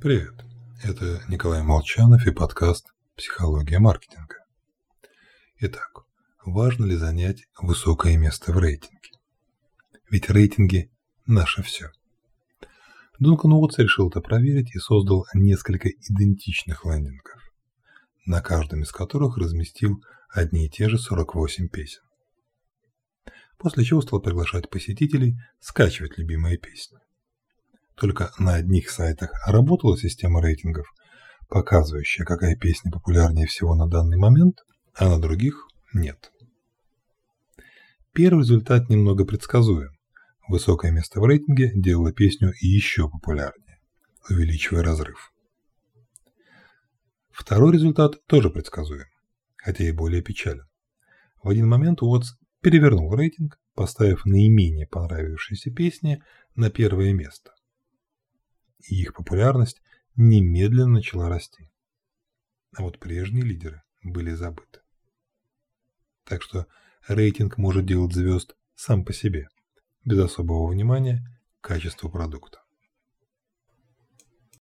Привет, это Николай Молчанов и подкаст «Психология маркетинга». Итак, важно ли занять высокое место в рейтинге? Ведь рейтинги – наше все. Дункан Уотс решил это проверить и создал несколько идентичных лендингов, на каждом из которых разместил одни и те же 48 песен. После чего стал приглашать посетителей скачивать любимые песни. Только на одних сайтах работала система рейтингов, показывающая, какая песня популярнее всего на данный момент, а на других нет. Первый результат немного предсказуем. Высокое место в рейтинге делало песню еще популярнее, увеличивая разрыв. Второй результат тоже предсказуем, хотя и более печален. В один момент Уотс перевернул рейтинг, поставив наименее понравившиеся песни на первое место и их популярность немедленно начала расти. А вот прежние лидеры были забыты. Так что рейтинг может делать звезд сам по себе, без особого внимания к качеству продукта.